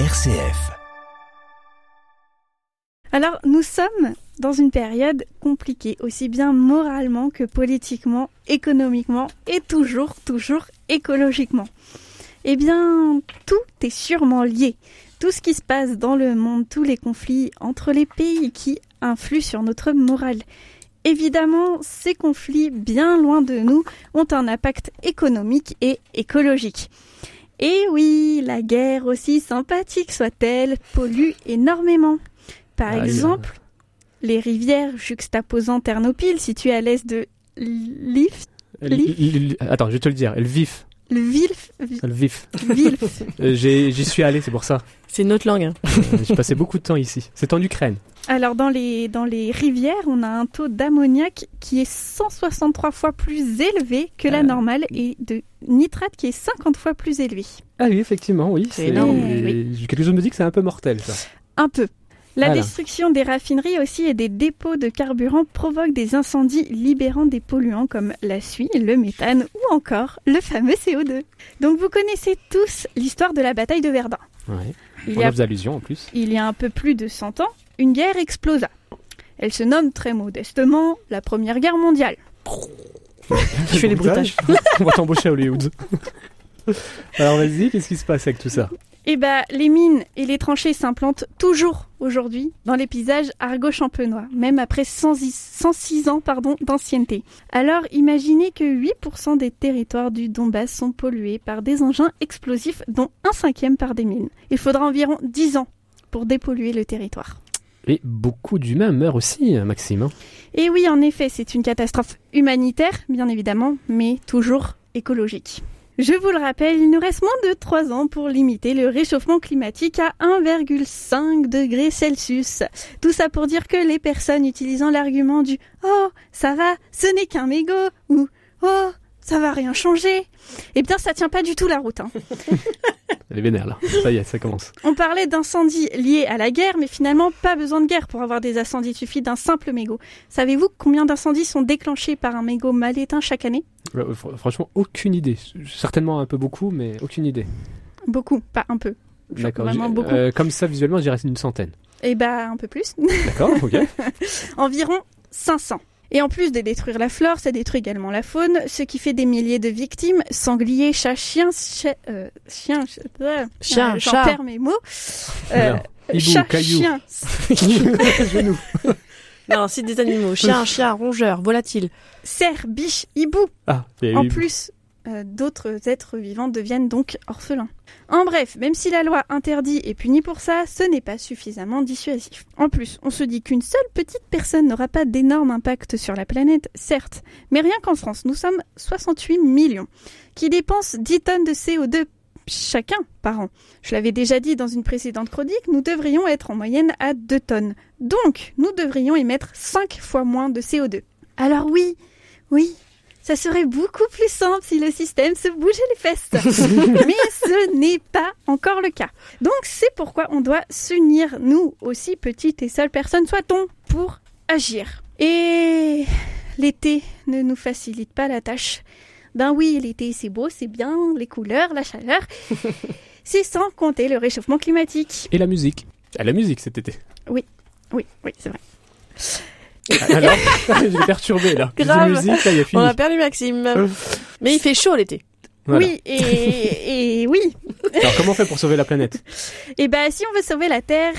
RCF. Alors, nous sommes dans une période compliquée, aussi bien moralement que politiquement, économiquement et toujours, toujours écologiquement. Eh bien, tout est sûrement lié. Tout ce qui se passe dans le monde, tous les conflits entre les pays qui influent sur notre morale. Évidemment, ces conflits, bien loin de nous, ont un impact économique et écologique. Et oui, la guerre, aussi sympathique soit-elle, pollue énormément. Par Aïe. exemple, les rivières juxtaposant Ternopil, situées à l'est de il- attends, je vais te le dire. Elle vif. le Vilf, Elle vif. Vilf. Euh, J'y suis allé, c'est pour ça. C'est une autre langue. hein. Euh, J'ai passé beaucoup de temps ici. C'est en Ukraine. Alors dans les, dans les rivières, on a un taux d'ammoniac qui est 163 fois plus élevé que la Euh. normale et de nitrate qui est 50 fois plus élevé. Ah oui, effectivement, oui. C'est énorme. Oui. Quelque chose me dit que c'est un peu mortel, ça. Un peu. La Voilà. destruction des raffineries aussi et des dépôts de carburant provoque des incendies libérant des polluants comme la suie, le méthane ou encore le fameux CO2. Donc vous connaissez tous l'histoire de la bataille de Verdun. Ouais. Il On y a allusions en plus. Il y a un peu plus de 100 ans, une guerre explosa. Elle se nomme très modestement la Première Guerre mondiale. Je fais les bruitages. On va t'embaucher à Hollywood. Alors vas-y, qu'est-ce qui se passe avec tout ça? Et bah, les mines et les tranchées s'implantent toujours aujourd'hui dans les paysages argo-champenois, même après 106 106 ans pardon, d'ancienneté. Alors imaginez que 8% des territoires du Donbass sont pollués par des engins explosifs, dont un cinquième par des mines. Il faudra environ 10 ans pour dépolluer le territoire. Et beaucoup d'humains meurent aussi, Maxime. hein. Et oui, en effet, c'est une catastrophe humanitaire, bien évidemment, mais toujours écologique. Je vous le rappelle, il nous reste moins de 3 ans pour limiter le réchauffement climatique à 1,5 degrés Celsius. Tout ça pour dire que les personnes utilisant l'argument du Oh, ça va, ce n'est qu'un mégot ou Oh, ça va rien changer, eh bien ça tient pas du tout la route. hein. Elle est vénère là. Ça y est, ça commence. On parlait d'incendies liés à la guerre, mais finalement pas besoin de guerre pour avoir des incendies, il suffit d'un simple mégot. Savez-vous combien d'incendies sont déclenchés par un mégot mal éteint chaque année? Euh, fr- Franchement, aucune idée. Certainement un peu beaucoup, mais aucune idée. Beaucoup, pas un peu. D'accord. Vraiment j'ai- beaucoup. euh, comme ça, visuellement, je dirais une centaine. Et bah un peu plus, D'accord, ok. environ 500. Et en plus de détruire la flore, ça détruit également la faune, ce qui fait des milliers de victimes, sangliers, chats, chiens, chats, euh, chiens, ch- euh, Chien, j'en perds mes mots. Euh, Alors, hibou, chat, caillou. chien, Genou. Non, c'est des animaux. Chien, chien, rongeur, volatile. cerf, biche, hibou. Ah, En eu- plus, d'autres êtres vivants deviennent donc orphelins. En bref, même si la loi interdit et punit pour ça, ce n'est pas suffisamment dissuasif. En plus, on se dit qu'une seule petite personne n'aura pas d'énorme impact sur la planète, certes, mais rien qu'en France, nous sommes 68 millions, qui dépensent 10 tonnes de CO2 chacun par an. Je l'avais déjà dit dans une précédente chronique, nous devrions être en moyenne à 2 tonnes. Donc, nous devrions émettre 5 fois moins de CO2. Alors oui, oui, ça serait beaucoup plus simple si le système se bougeait les fesses. Mais ce n'est pas encore le cas. Donc c'est pourquoi on doit s'unir, nous aussi petites et seules personnes soit-on, pour agir. Et l'été ne nous facilite pas la tâche. Ben oui, l'été c'est beau, c'est bien, les couleurs, la chaleur. C'est sans compter le réchauffement climatique. Et la musique. Ah, la musique cet été. Oui, oui, c'est vrai. Ah, Alors, je l'ai perturbé là. Grave. musique, là, il a On a perdu Maxime. Mais il fait chaud l'été. Voilà. Oui, et, et oui, Alors, comment on fait pour sauver la planète? Et ben si on veut sauver la Terre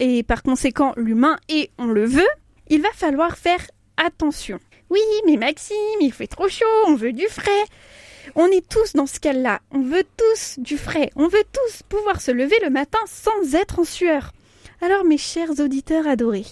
et par conséquent l'humain et on le veut, il va falloir faire attention. Oui, mais Maxime, il fait trop chaud, on veut du frais. On est tous dans ce cas-là, on veut tous du frais, on veut tous pouvoir se lever le matin sans être en sueur. Alors mes chers auditeurs adorés,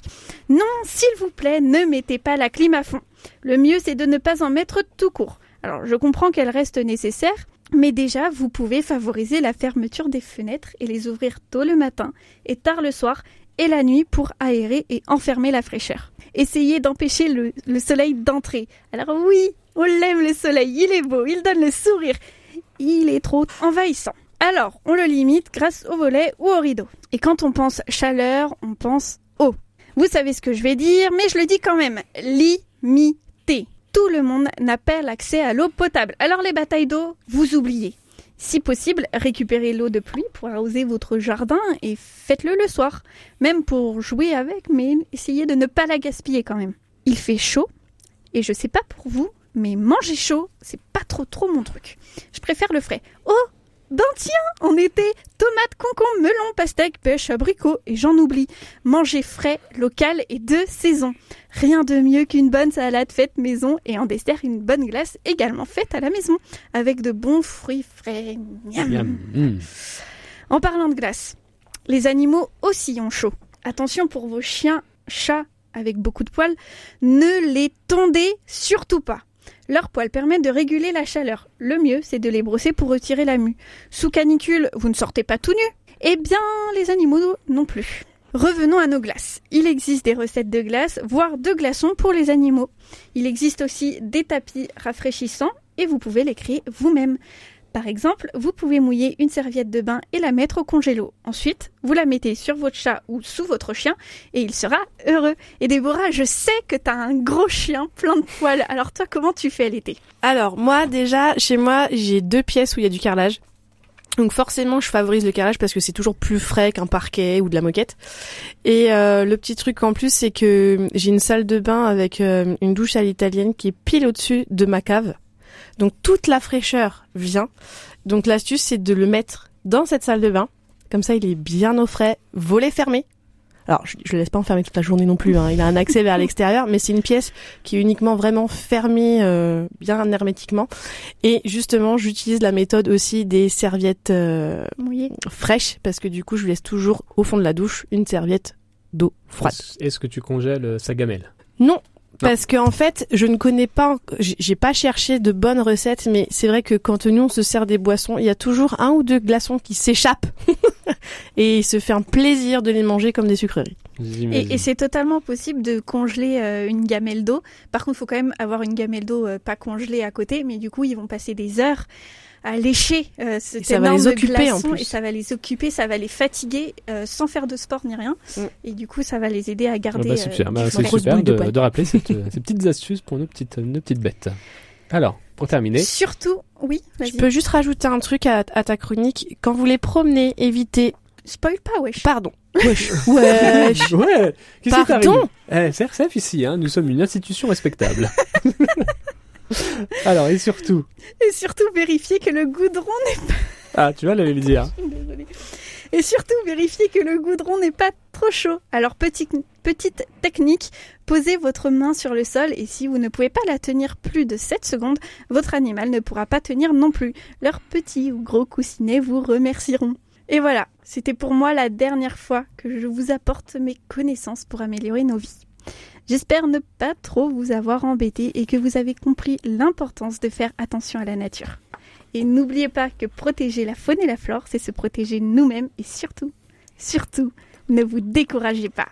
non, s'il vous plaît, ne mettez pas la clim à fond. Le mieux c'est de ne pas en mettre tout court. Alors je comprends qu'elle reste nécessaire, mais déjà, vous pouvez favoriser la fermeture des fenêtres et les ouvrir tôt le matin et tard le soir et la nuit pour aérer et enfermer la fraîcheur. Essayez d'empêcher le, le soleil d'entrer. Alors oui, on l'aime le soleil, il est beau, il donne le sourire. Il est trop envahissant. Alors, on le limite grâce au volet ou au rideau. Et quand on pense chaleur, on pense eau. Vous savez ce que je vais dire, mais je le dis quand même. Limiter. Tout le monde n'a pas l'accès à l'eau potable. Alors les batailles d'eau, vous oubliez. Si possible, récupérez l'eau de pluie pour arroser votre jardin et faites-le le soir. Même pour jouer avec, mais essayez de ne pas la gaspiller quand même. Il fait chaud, et je sais pas pour vous, mais manger chaud, c'est pas trop trop mon truc. Je préfère le frais. Oh ben tiens, en été, tomates, concombres, melons, pastèques, pêche, abricots, et j'en oublie. Manger frais, local et de saison. Rien de mieux qu'une bonne salade faite maison et en dessert une bonne glace également faite à la maison, avec de bons fruits frais. Miam. Miam. Mm. En parlant de glace, les animaux aussi ont chaud. Attention pour vos chiens, chats avec beaucoup de poils, ne les tondez surtout pas. Leurs poils permettent de réguler la chaleur. Le mieux, c'est de les brosser pour retirer la mue. Sous canicule, vous ne sortez pas tout nu Eh bien, les animaux non plus. Revenons à nos glaces. Il existe des recettes de glace, voire de glaçons pour les animaux. Il existe aussi des tapis rafraîchissants et vous pouvez les créer vous-même. Par exemple, vous pouvez mouiller une serviette de bain et la mettre au congélo. Ensuite, vous la mettez sur votre chat ou sous votre chien et il sera heureux. Et Déborah, je sais que t'as un gros chien plein de poils. Alors toi, comment tu fais l'été? Alors moi déjà, chez moi, j'ai deux pièces où il y a du carrelage. Donc forcément, je favorise le carrelage parce que c'est toujours plus frais qu'un parquet ou de la moquette. Et euh, le petit truc en plus, c'est que j'ai une salle de bain avec euh, une douche à l'italienne qui est pile au-dessus de ma cave. Donc toute la fraîcheur vient. Donc l'astuce, c'est de le mettre dans cette salle de bain. Comme ça, il est bien au frais, volet fermé. Alors, je, je le laisse pas enfermer toute la journée non plus. Hein. Il a un accès vers l'extérieur, mais c'est une pièce qui est uniquement vraiment fermée, euh, bien hermétiquement. Et justement, j'utilise la méthode aussi des serviettes euh, fraîches, parce que du coup, je laisse toujours au fond de la douche une serviette d'eau froide. Est-ce que tu congèles euh, sa gamelle? Non. Parce que en fait, je ne connais pas, j'ai pas cherché de bonnes recettes, mais c'est vrai que quand nous on se sert des boissons, il y a toujours un ou deux glaçons qui s'échappent et il se fait un plaisir de les manger comme des sucreries. Et c'est totalement possible de congeler euh, une gamelle d'eau. Par contre, il faut quand même avoir une gamelle d'eau euh, pas congelée à côté, mais du coup, ils vont passer des heures à lécher euh, cet Et ça va énorme les occuper, en glaçon plus. et ça va les occuper, ça va les fatiguer euh, sans faire de sport ni rien. Mm. Et du coup, ça va les aider à Ah garder. bah, super, euh, Bah, c'est super de de, poil. de rappeler cette, euh, ces petites astuces pour nos petites, nos petites bêtes. Alors, pour terminer, Surtout, oui. Je peux juste rajouter un truc à, à ta chronique. Quand vous les promenez, évitez. Spoil pas, wesh. Pardon. Wesh. Wesh. ouais, qu'est-ce qui Pardon t'arrive Eh, c'est RCF ici, hein, nous sommes une institution respectable. Alors, et surtout, Et surtout, vérifier que le goudron ah, tu vas le dire. Désolée. Et surtout, vérifiez que le goudron n'est pas trop chaud. Alors, petit- petite technique, posez votre main sur le sol et si vous ne pouvez pas la tenir plus de 7 secondes, votre animal ne pourra pas tenir non plus. Leurs petits ou gros coussinets vous remercieront. Et voilà, c'était pour moi la dernière fois que je vous apporte mes connaissances pour améliorer nos vies. J'espère ne pas trop vous avoir embêté et que vous avez compris l'importance de faire attention à la nature. Et n'oubliez pas que protéger la faune et la flore, c'est se protéger nous-mêmes et surtout, surtout, ne vous découragez pas.